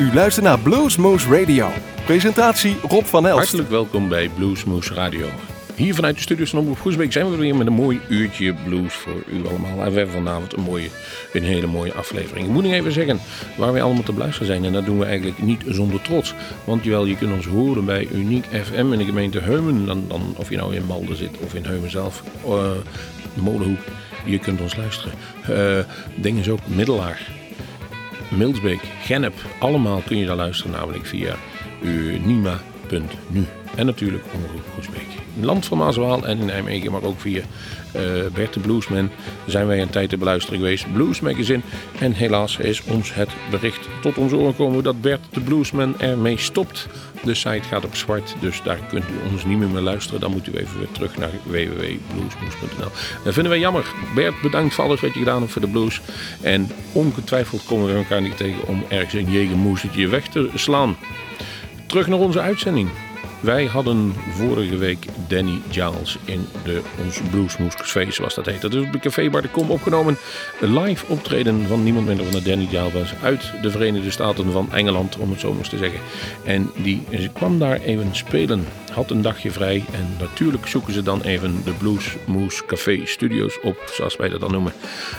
U luistert naar Bluesmoose Radio. Presentatie Rob van Elst. Hartelijk welkom bij Bluesmoose Radio. Hier vanuit de studios van Omroep Goesbeek zijn we weer met een mooi uurtje blues voor u allemaal. En we hebben vanavond een, mooie, een hele mooie aflevering. Ik moet nog even zeggen waar wij allemaal te beluisteren zijn. En dat doen we eigenlijk niet zonder trots. Want jawel, je kunt ons horen bij Uniek FM in de gemeente Heumen. Dan, dan, of je nou in Malden zit of in Heumen zelf, uh, Molenhoek. Je kunt ons luisteren. Uh, ding is ook Middelaar. Milsbeek, Gennep, allemaal kun je daar luisteren, namelijk via nima.nu. En natuurlijk Omroep Goesbeek. Land van Maaswaal en in Nijmegen, maar ook via uh, Bert de Bluesman zijn wij een tijd te beluisteren geweest. Blues Magazine. En helaas is ons het bericht tot ons oren gekomen dat Bert de Bluesman ermee stopt. De site gaat op zwart, dus daar kunt u ons niet meer, meer luisteren. Dan moet u even weer terug naar www.bluesmoes.nl. Dat vinden wij jammer. Bert, bedankt voor alles wat je gedaan hebt voor de blues. En ongetwijfeld komen we elkaar niet tegen om ergens een jegermoesetje weg te slaan. Terug naar onze uitzending. Wij hadden vorige week Danny Giles in de, ons Bluesmoes zoals dat heet. Dat is op Café Bar de Kom opgenomen. Een live optreden van niemand minder dan Danny Giles uit de Verenigde Staten van Engeland, om het zo maar te zeggen. En die kwam daar even spelen. Had een dagje vrij en natuurlijk zoeken ze dan even de Bluesmoes Café Studios op, zoals wij dat dan noemen.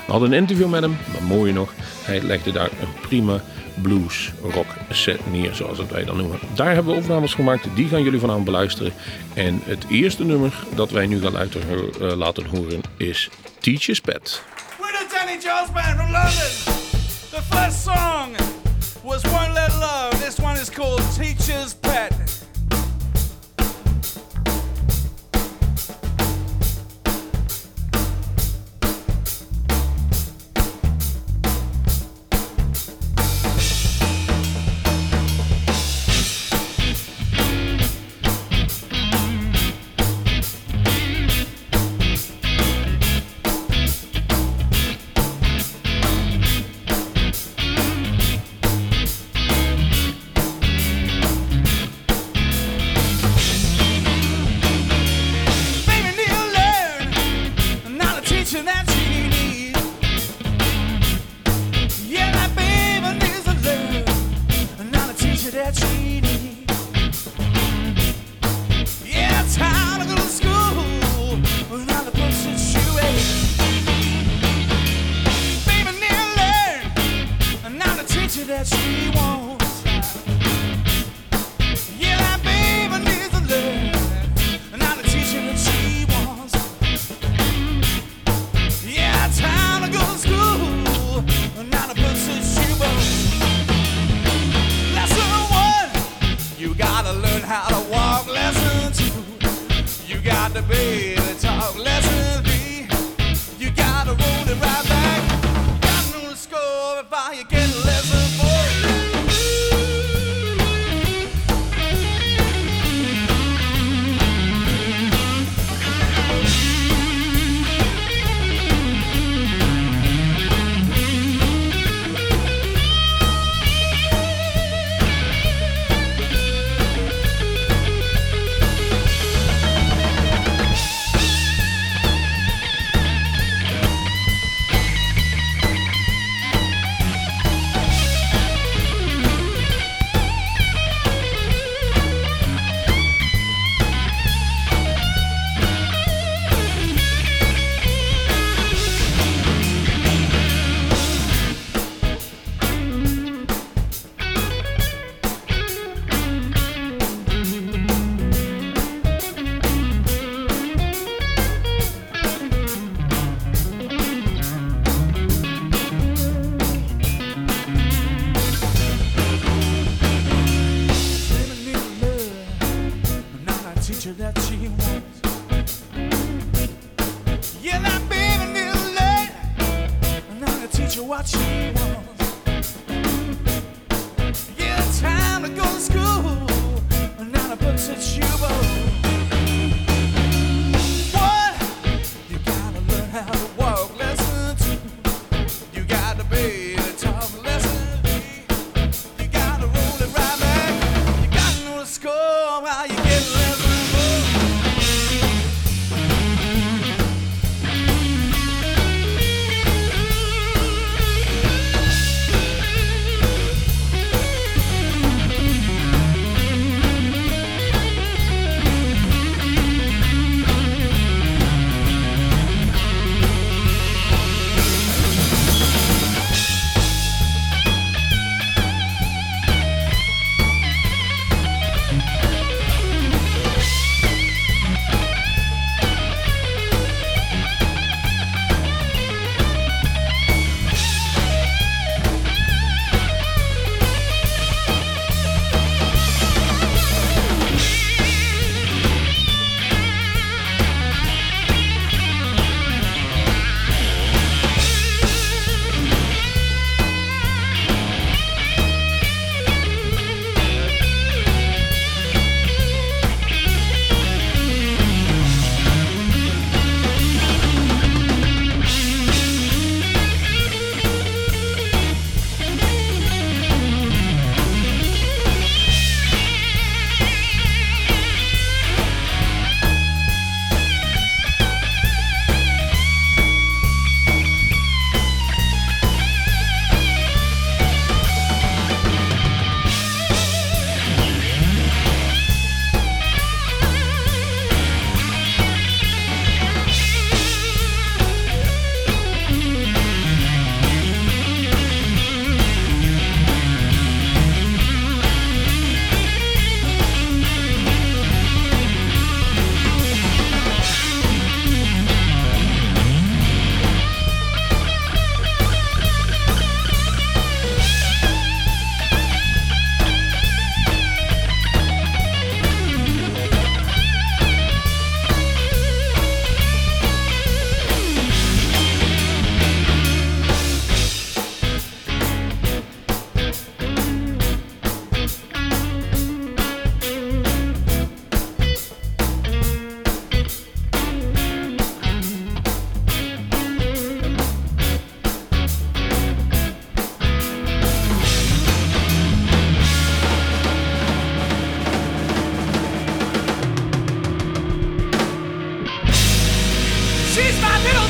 We hadden een interview met hem, maar mooi nog, hij legde daar een prima blues rock set neer, zoals het wij dan noemen. Daar hebben we opnames gemaakt, die gaan jullie vanavond beluisteren. En het eerste nummer dat wij nu gaan laten, uh, laten horen is Teacher's Pet. We're the Danny Giles Band from London. The first song was One Let Love. This one is called Teacher's Pet.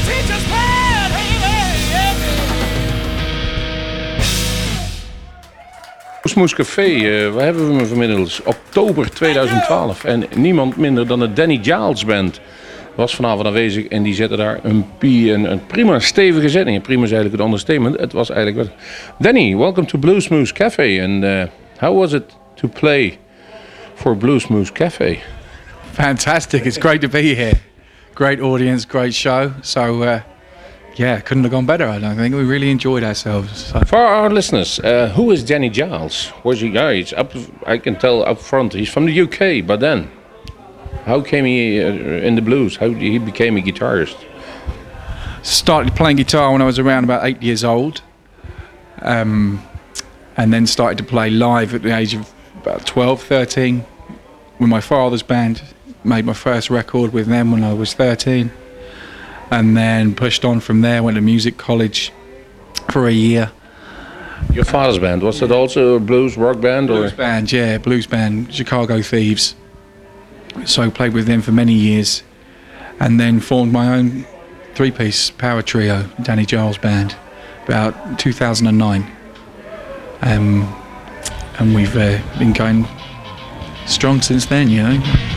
Teacher's pad. Hey, hey, hey. Smoes Café, eh, waar hebben we hem vanmiddels? Oktober 2012. En niemand minder dan de Danny Giles Band was vanavond aanwezig. En die zette daar een, pi- een, een prima stevige zetting. En prima is eigenlijk het understatement. Het was eigenlijk wat... Danny, welcome to Blue Smooth Café. And uh, how was it to play for Blue Smooth Café? Fantastic. It's great to be here. Great audience, great show. So, uh, yeah, couldn't have gone better, I don't think. We really enjoyed ourselves. So, For our listeners, uh, who is Danny Giles? Was he guys up? I can tell up front. He's from the UK, but then, how came he uh, in the blues? How he became a guitarist? started playing guitar when I was around about eight years old. Um, and then started to play live at the age of about 12, 13 with my father's band. Made my first record with them when I was 13. And then pushed on from there, went to music college for a year. Your father's band was it also a blues rock band, or Blues band, yeah, blues band, Chicago Thieves. So played with them for many years, and then formed my own three-piece power trio, Danny Giles Band, about 2009. Um, and we've uh, been going strong since then, you know.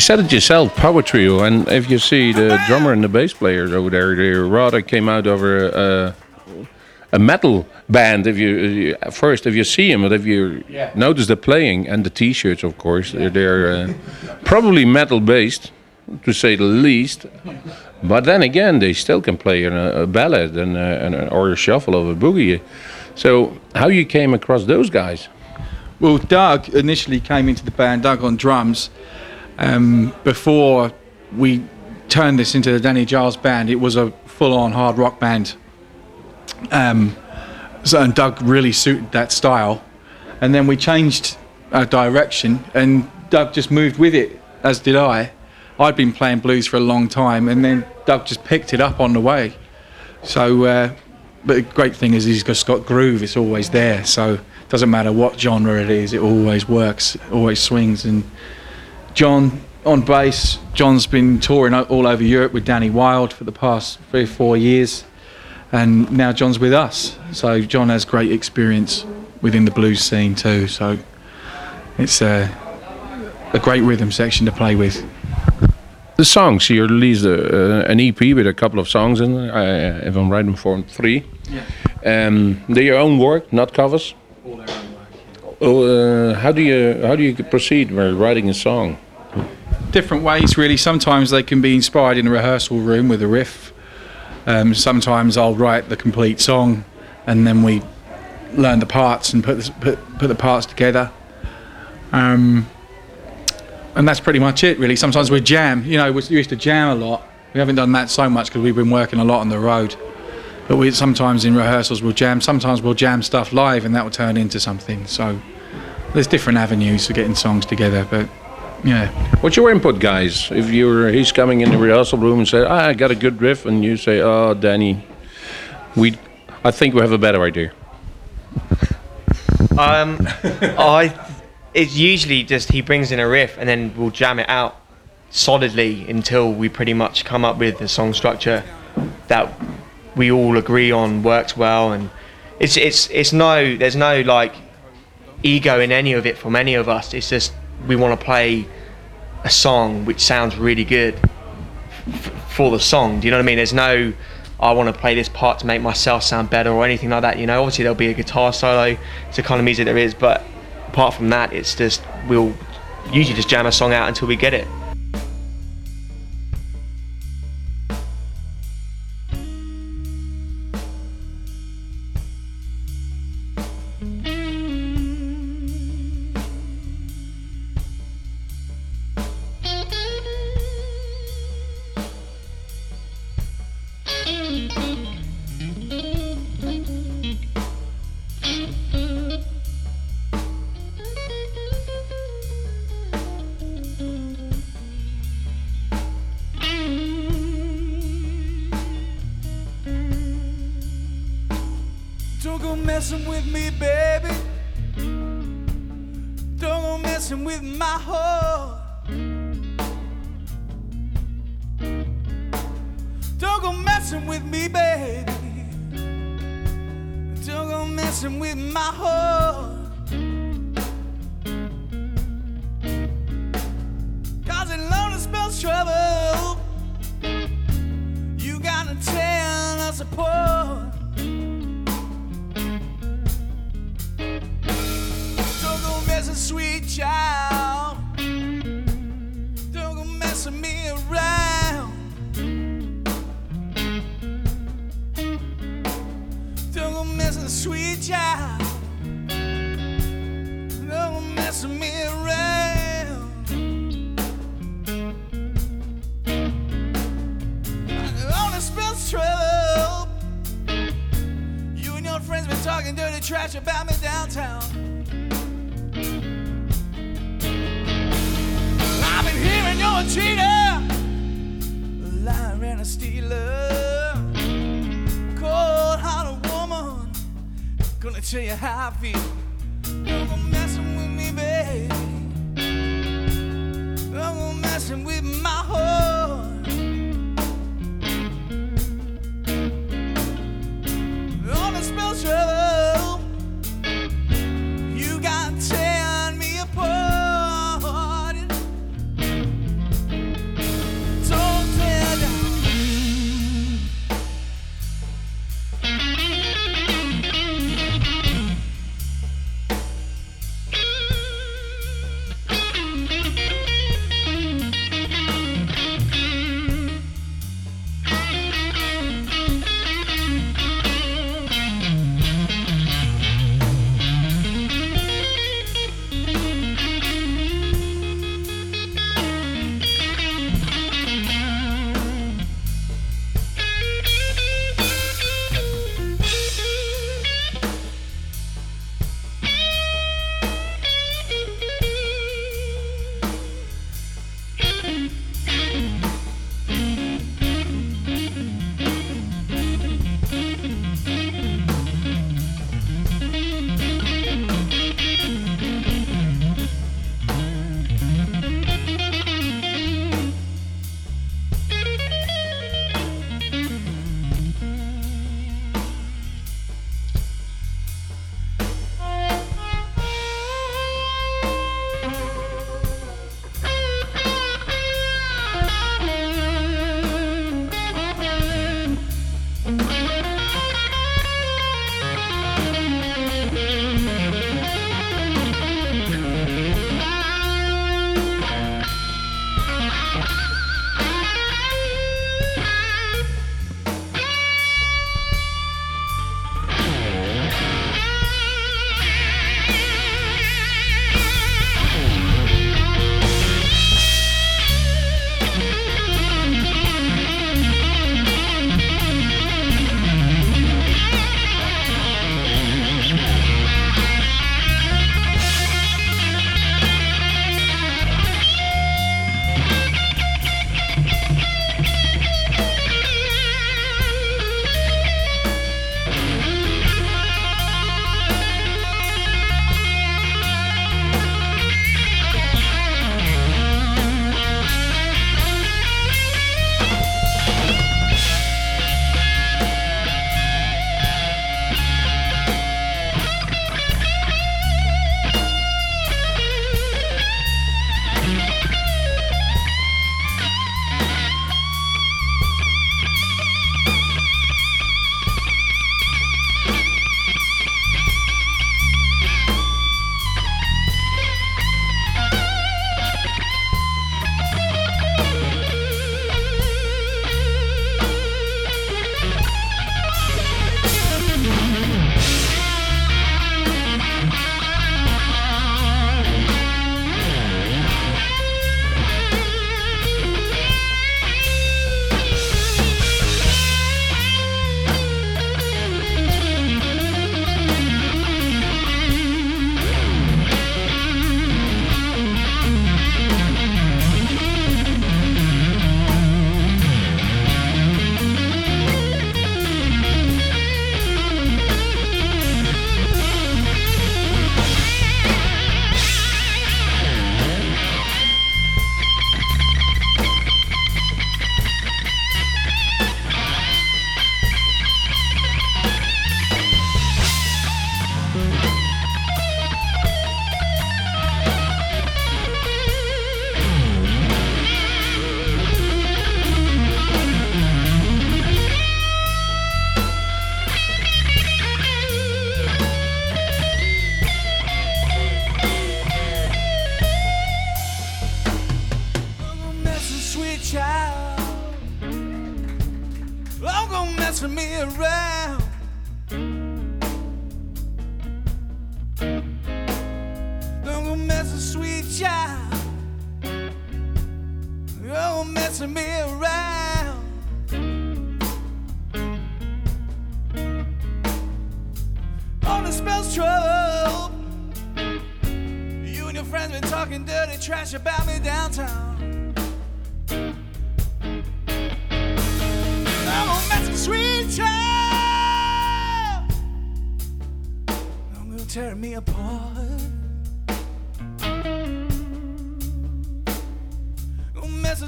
You said it yourself, power trio, and if you see the drummer and the bass players over there, they rather came out over a, a metal band. If you, you first, if you see them, but if you Yeah. notice the playing and the T-shirts, of course, they're, they're uh, probably metal based, to say the least. But then again, they still can play a, a ballad and, uh, and or a shuffle of a boogie. So, how you came across those guys? Well, Doug initially came into the band, Doug on drums. Um, before we turned this into the Danny Giles band, it was a full on hard rock band. Um, so, and Doug really suited that style. And then we changed our direction, and Doug just moved with it, as did I. I'd been playing blues for a long time, and then Doug just picked it up on the way. So, uh, but the great thing is he's just got groove. It's always there. So it doesn't matter what genre it is. It always works. Always swings. And John on bass. John's been touring all over Europe with Danny Wild for the past three or four years, and now John's with us. So John has great experience within the blues scene too. So it's a, a great rhythm section to play with. The songs you released uh, an EP with a couple of songs in there. Uh, if I'm right, informed, three. Yeah. Um, they're your own work, not covers. Oh, uh, how do you how do you proceed when writing a song? different ways really. Sometimes they can be inspired in a rehearsal room with a riff. Um, sometimes i'll write the complete song and then we learn the parts and put the, put, put the parts together. Um, and that's pretty much it really. Sometimes we jam. You know we used to jam a lot. We haven't done that so much because we've been working a lot on the road but we sometimes in rehearsals we'll jam sometimes we'll jam stuff live and that will turn into something so there's different avenues for getting songs together but yeah What's your input, guys? If you're he's coming in the rehearsal room and say, ah, "I got a good riff," and you say, "Oh, Danny, we, I think we have a better idea." Um, I, it's usually just he brings in a riff and then we'll jam it out solidly until we pretty much come up with the song structure that we all agree on works well and it's it's it's no there's no like ego in any of it from any of us. It's just we want to play a song which sounds really good f- for the song. Do you know what I mean? There's no I want to play this part to make myself sound better or anything like that. You know, obviously there'll be a guitar solo. It's the kind of music there is, but apart from that, it's just we'll usually just jam a song out until we get it. Sweet child. Don't messing me around. It only trouble. You and your friends been talking dirty trash about me downtown. I've been hearing you're a cheater, tell you how I feel. Don't go messing with me, baby. Don't go messing with my heart.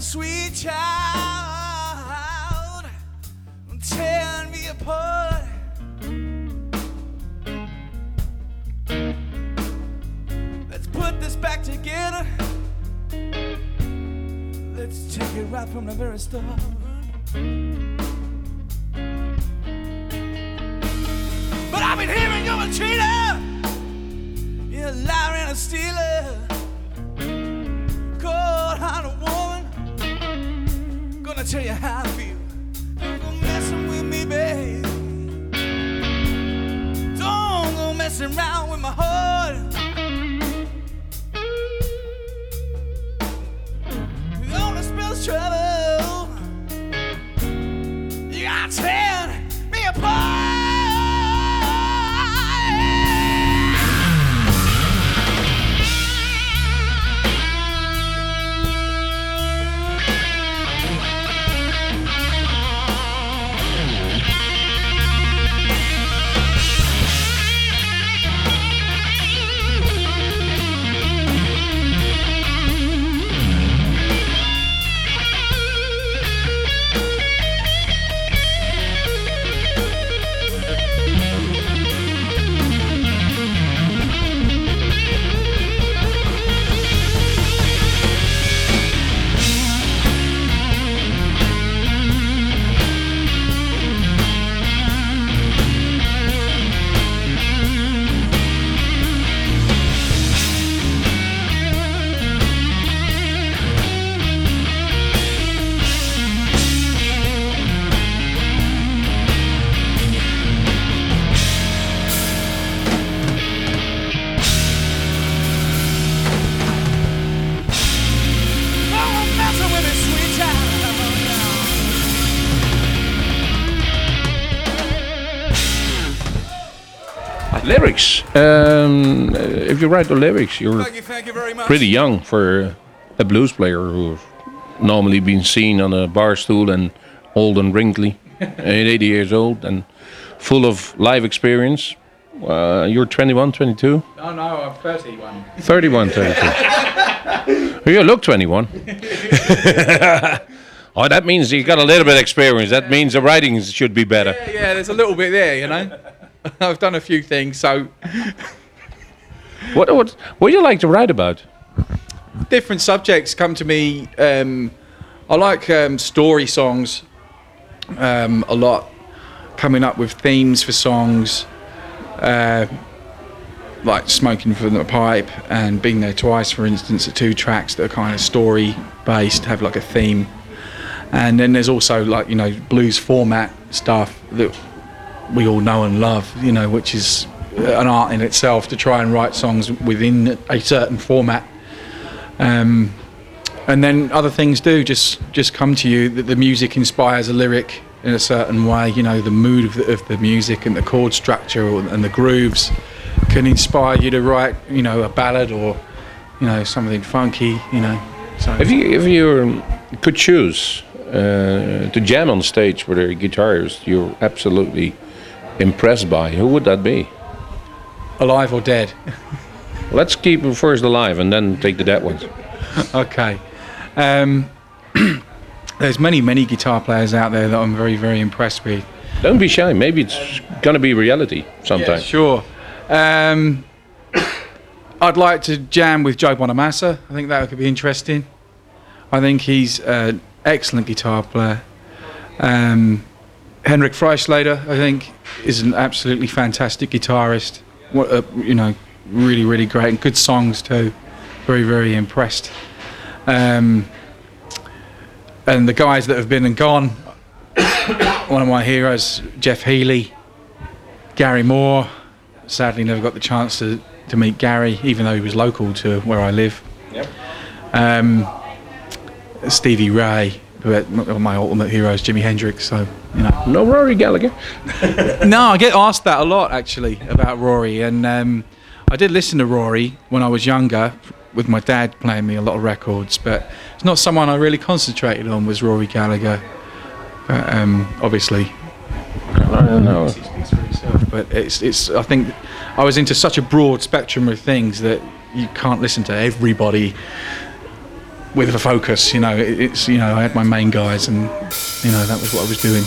Sweet child. Tear me apart. Let's put this back together. Let's take it right from the very start. But I've been hearing you're a cheater. Tell you how Lyrics. Um, if you write the lyrics, you're Thank you, thank you very much. pretty young for a blues player who's normally been seen on a bar stool and old and wrinkly, and 80 years old and full of live experience. Uh, you're 21, 22, No, no, I'm 31. 31, 32. you look 21. oh, that means you got a little bit of experience. That means the writing should be better. Yeah, yeah, there's a little bit there, you know. I've done a few things, so What, what, what do you like to write about? different subjects come to me. Um, I like um, story songs um, a lot, coming up with themes for songs, uh, like Smoking from the Pipe and Being There Twice, for instance, are two tracks that are kind of story based, have like a theme. And then there's also like, you know, blues format stuff that we all know and love, you know, which is an art in itself to try and write songs within a certain format. Um, and then other things do just just come to you. That the music inspires a lyric in a certain way you know the mood of the, of the music and the chord structure and the grooves can inspire you to write you know a ballad or you know something funky you know so. If you if you um, could choose uh, to jam on stage with a guitarist you're absolutely impressed by, who would that be? alive or dead Let's keep it first alive and then take the dead ones. okay um, there's many many guitar players out there that I'm very very impressed with Don't be shy. Maybe it's gonna be reality sometime. Sure. Um, I'd like to jam with Joe Bonamassa. I think that could be interesting. I think he's an excellent guitar player. Um, Henrik Freischlader, I think, is an absolutely fantastic guitarist. What a, you know, really, really great and good songs too. Very, very impressed. Um, and the guys that have been and gone, one of my heroes, Jeff Healey, Gary Moore. Sadly, never got the chance to, to meet Gary, even though he was local to where I live. Yep. Um, Stevie Ray, my ultimate hero is Jimi Hendrix. So you know. No Rory Gallagher. no, I get asked that a lot actually about Rory, and um, I did listen to Rory when I was younger, with my dad playing me a lot of records. But it's not someone I really concentrated on. Was Rory Gallagher? But um, obviously, I don't know. he speaks for himself. But it's it's. I think I was into such a broad spectrum of things that you can't listen to everybody with a focus. You know, it's you know I had my main guys, and you know that was what I was doing.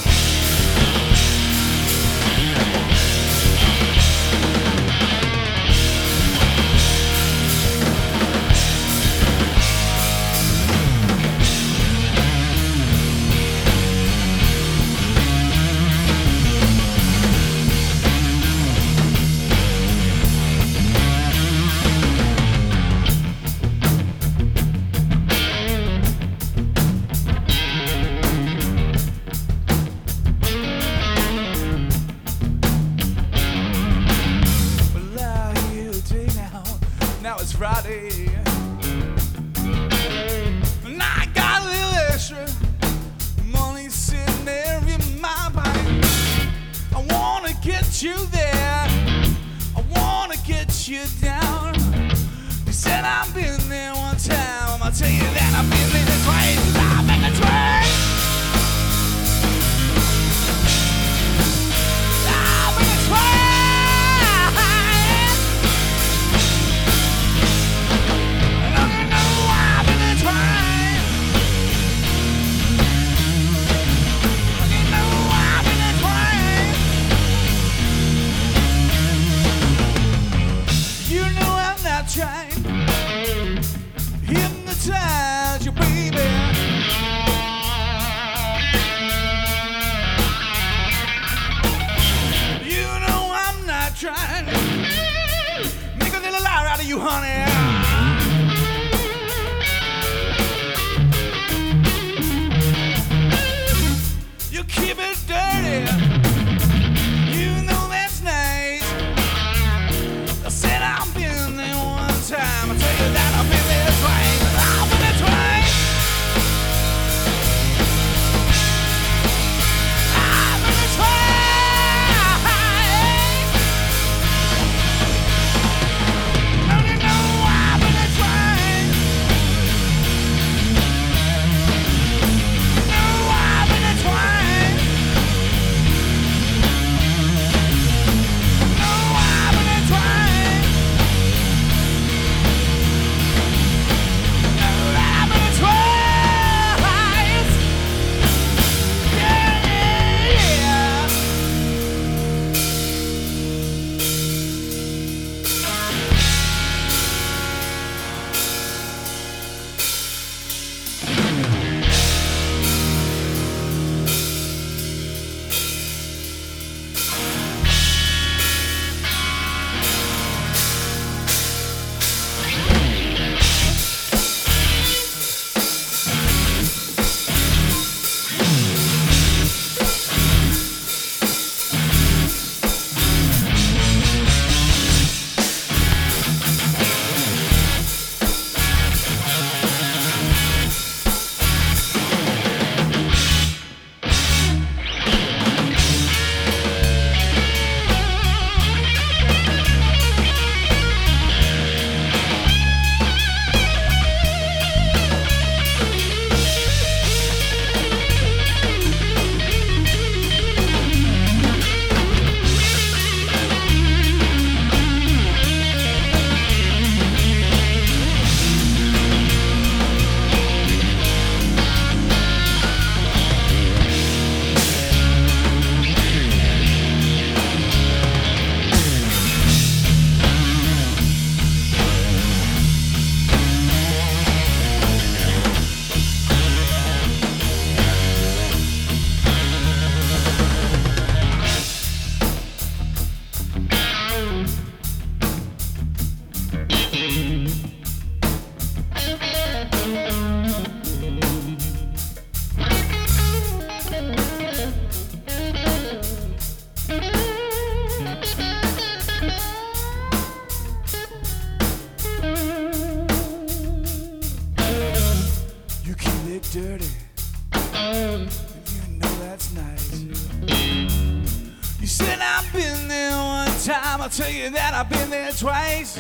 There twice.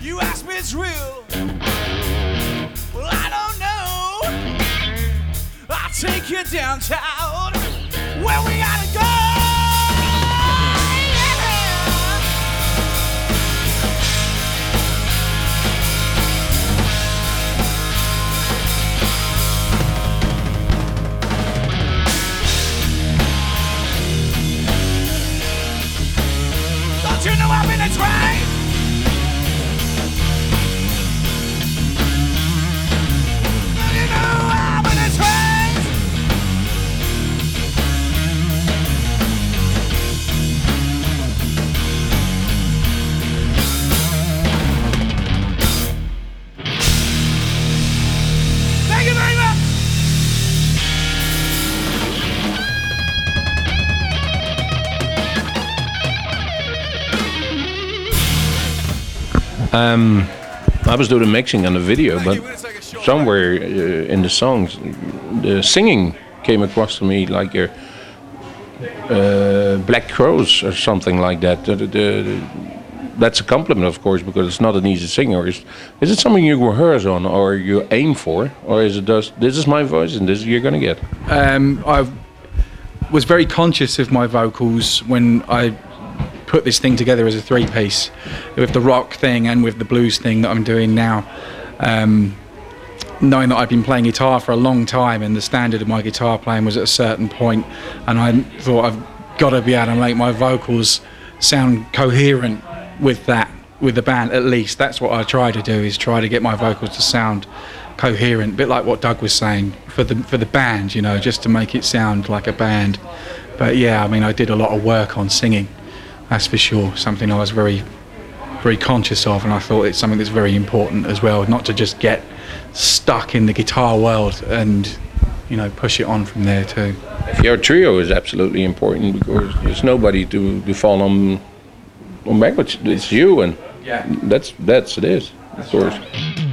You ask me it's real. Well, I don't know. I'll take you downtown where we gotta you know Um, I was doing the mixing on the video, but somewhere uh, in the songs, the singing came across to me like a uh, Black Crowes or something like that. The- the- the- that's a compliment, of course, because it's not an easy singer. Is, is it something you rehearse on, or you aim for, or is it just this is my voice and this is you're gonna get? um, I was very conscious of my vocals when I put this thing together as a three piece with the rock thing and with the blues thing that I'm doing now. Um, knowing that I've been playing guitar for a long time and the standard of my guitar playing was at a certain point, and I thought I've got to be able to make my vocals sound coherent with that, with the band at least. That's what I try to do is try to get my vocals to sound coherent, a bit like what Doug was saying for the for the band, you know, just to make it sound like a band. But yeah, I mean, I did a lot of work on singing. That's for sure. Something I was very very conscious of, and I thought it's something that's very important as well, not to just get stuck in the guitar world and you know push it on from there too. Your trio is absolutely important because there's nobody to, to fall on on backwards. It's you, and Yeah. that's that's it is, of course. Money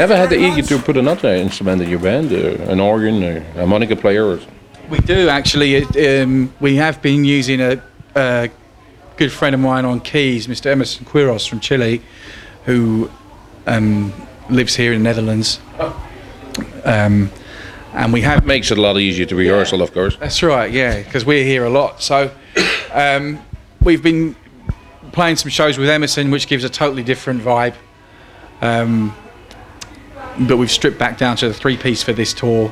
Never had the eager to put another instrument in your band, uh, an organ, or a harmonica player, or We do actually. It, um, we have been using a, a good friend of mine on keys, Mr. Emerson Quiros from Chile, who um, lives here in the Netherlands. Um, and we have makes it a lot easier to rehearsal, of course. That's right, yeah, because we're here a lot. So um, we've been playing some shows with Emerson, which gives a totally different vibe. Um, but we've stripped back down to the three piece for this tour,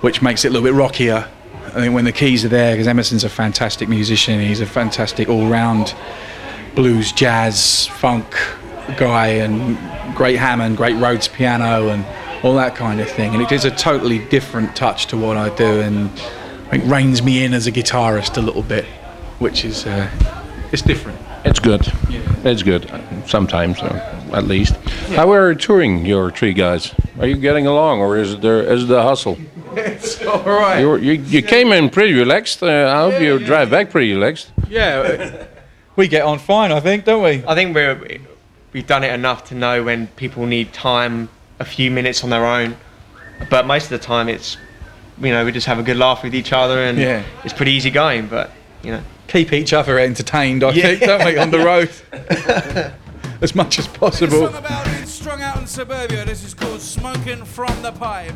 which makes it a little bit rockier. I think when the keys are there, because Emerson's a fantastic musician, he's a fantastic all round blues, jazz, funk guy, and great Hammond, great Rhodes piano, and all that kind of thing. And it gives a totally different touch to what I do, and I think reins me in as a guitarist a little bit, which is uh, it's different. It's good. It's good. Sometimes, uh, at least. How are you touring your three guys? Are you getting along, or is there is the hustle? It's all right. You, you, you came in pretty relaxed. Uh, I hope you drive back pretty relaxed. Yeah, we get on fine, I think, don't we? I think we're we've done it enough to know when people need time, a few minutes on their own. But most of the time, it's you know we just have a good laugh with each other, and Yeah. it's pretty easy going. But you know, Keep each other entertained, I think, don't we, on the road? as much as possible. about strung out in suburbia. This is called Smoking from the Pipe.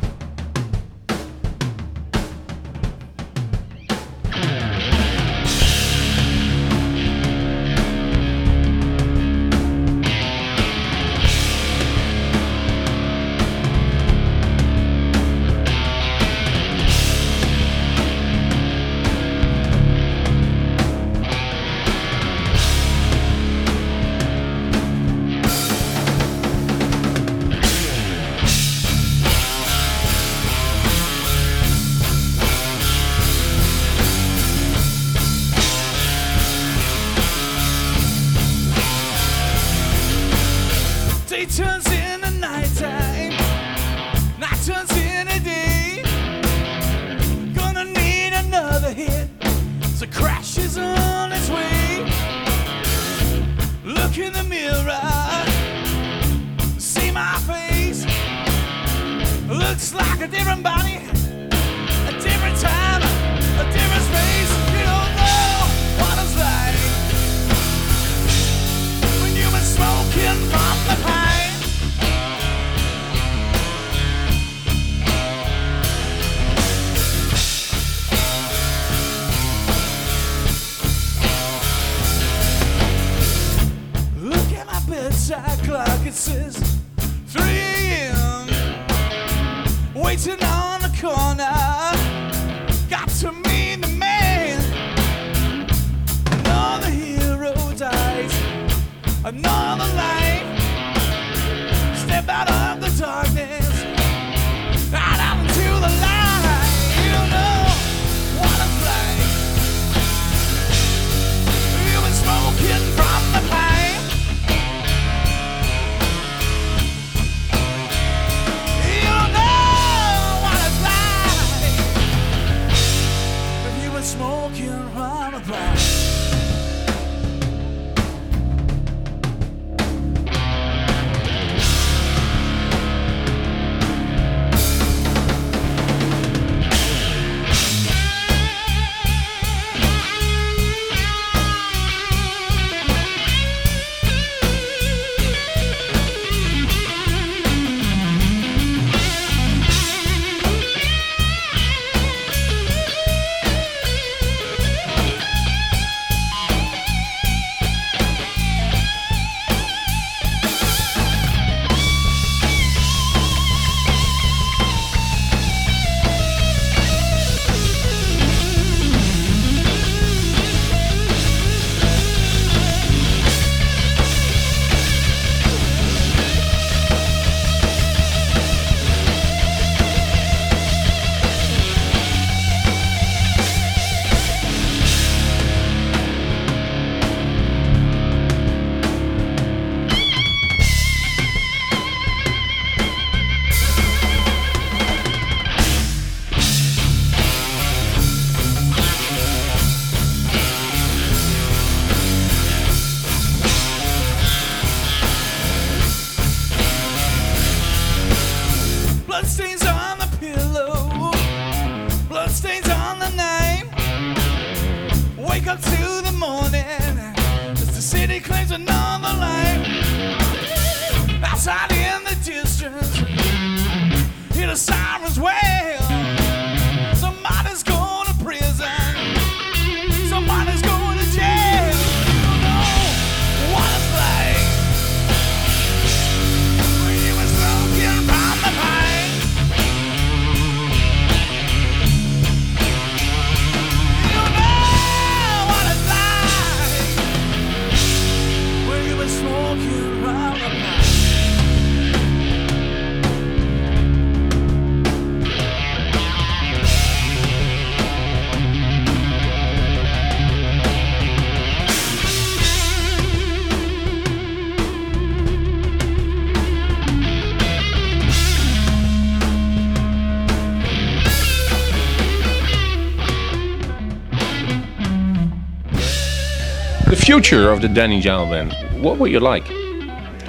The future of the Danny band. What would you like?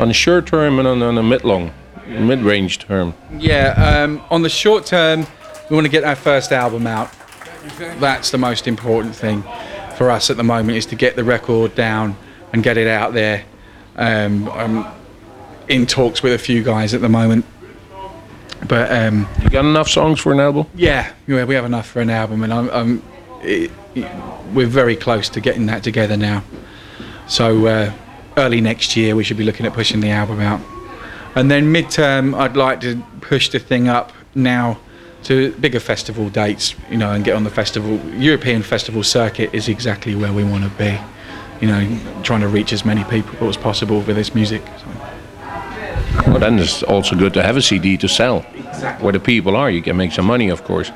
On the short term and on, on a mid-long, mid-range term. Yeah, um, on the short term, we want to get our first album out. That's the most important thing for us at the moment is to get the record down and get it out there. Um, I'm in talks with a few guys at the moment, but um, You got enough songs for an album? yeah, yeah, we have enough for an album, and I'm, I'm it, we're very close to getting that together now. So uh, early next year, we should be looking at pushing the album out, and then midterm, I'd like to push the thing up now to bigger festival dates, you know, and get on the festival European festival circuit is exactly where we want to be. You know, trying to reach as many people as possible with this music. So. Well, then it's also good to have a CD to sell. Where the people are, you can make some money, of course.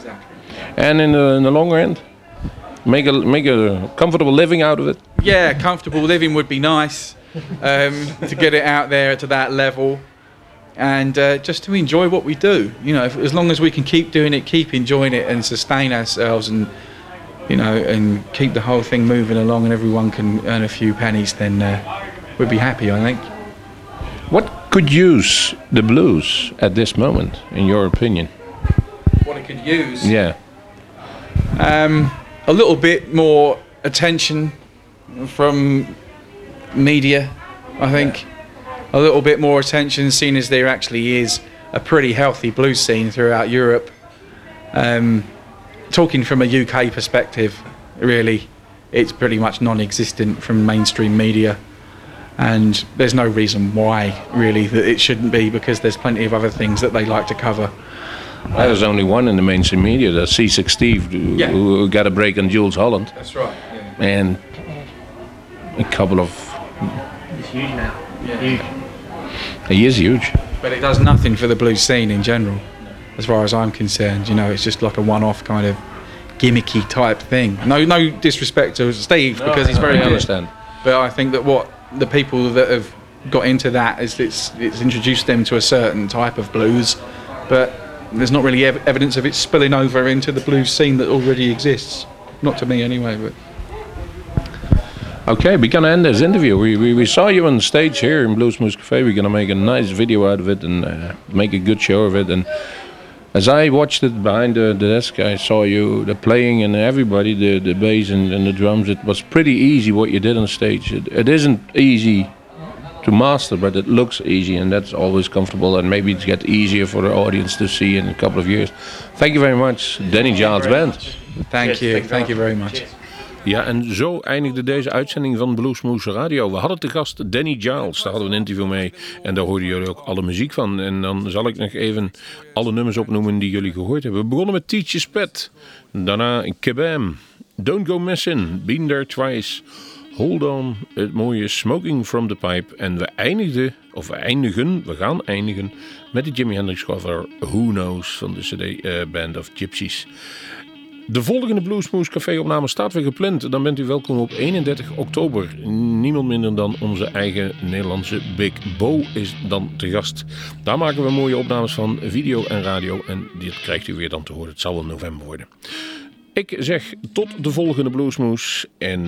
And in the, in the longer end, make a make a comfortable living out of it. Yeah, comfortable living would be nice um, to get it out there to that level, and uh, just to enjoy what we do. You know, if, as long as we can keep doing it, keep enjoying it, and sustain ourselves, and you know, and keep the whole thing moving along, and everyone can earn a few pennies, then uh, we'd be happy. I think. What could use the blues at this moment, in your opinion? What it could use. Yeah. Um, a little bit more attention from media, I think. A little bit more attention, seeing as there actually is a pretty healthy blues scene throughout Europe. Um, talking from a UK perspective, really, it's pretty much non existent from mainstream media. And there's no reason why, really, that it shouldn't be because there's plenty of other things that they like to cover. There's only one in the mainstream media, that's Seasick Steve, who, Yeah. who got a break on Jools Holland, That's right. and a couple of. It's huge now. Yeah. Huge. He is huge. But it does nothing for the blues scene in general, as far as I'm concerned. You know, it's just like a one-off kind of gimmicky type thing. No, no disrespect to Steve because he's very I good. But I think that what the people that have got into that is it's it's introduced them to a certain type of blues, but there's not really ev- evidence of it spilling over into the blues scene that already exists. Not to me, anyway. But Okay, we're gonna end this interview. We, we, we saw you on stage here in Bluesmoose Cafe. We're gonna make a nice video out of it and uh, make a good show of it. And as I watched it behind the, the desk, I saw you the playing and everybody, the the bass and, and the drums. It was pretty easy what you did on stage. It, it isn't easy to master, but it looks easy, and that's always comfortable. And maybe it gets easier for the audience to see in a couple of years. Thank you very much, Danny Giles Band. thank Yes, you, thank you thank you very much. Ja, en zo eindigde deze uitzending van Bluesmoose Radio. We hadden te gast Danny Giles, daar hadden we een interview mee. En daar hoorden jullie ook alle muziek van. En dan zal ik nog even alle nummers opnoemen die jullie gehoord hebben. We begonnen met Teach Your Pet. Daarna Kabam, Don't Go Missing, Been There Twice, Hold On, het mooie Smoking From The Pipe. En we eindigden, of we eindigen, we gaan eindigen met de Jimi Hendrix cover Who Knows van de CD eh, Band of Gypsies. De volgende Bluesmoose Café opname staat weer gepland. Dan bent u welkom op 31 oktober. Niemand minder dan onze eigen Nederlandse Big Bo is dan te gast. Daar maken we mooie opnames van video en radio. En dit krijgt u weer dan te horen. Het zal wel november worden. Ik zeg tot de volgende Bluesmoose. En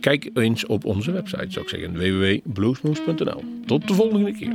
kijk eens op onze website, zou ik zeggen. www.bluesmoose.nl Tot de volgende keer.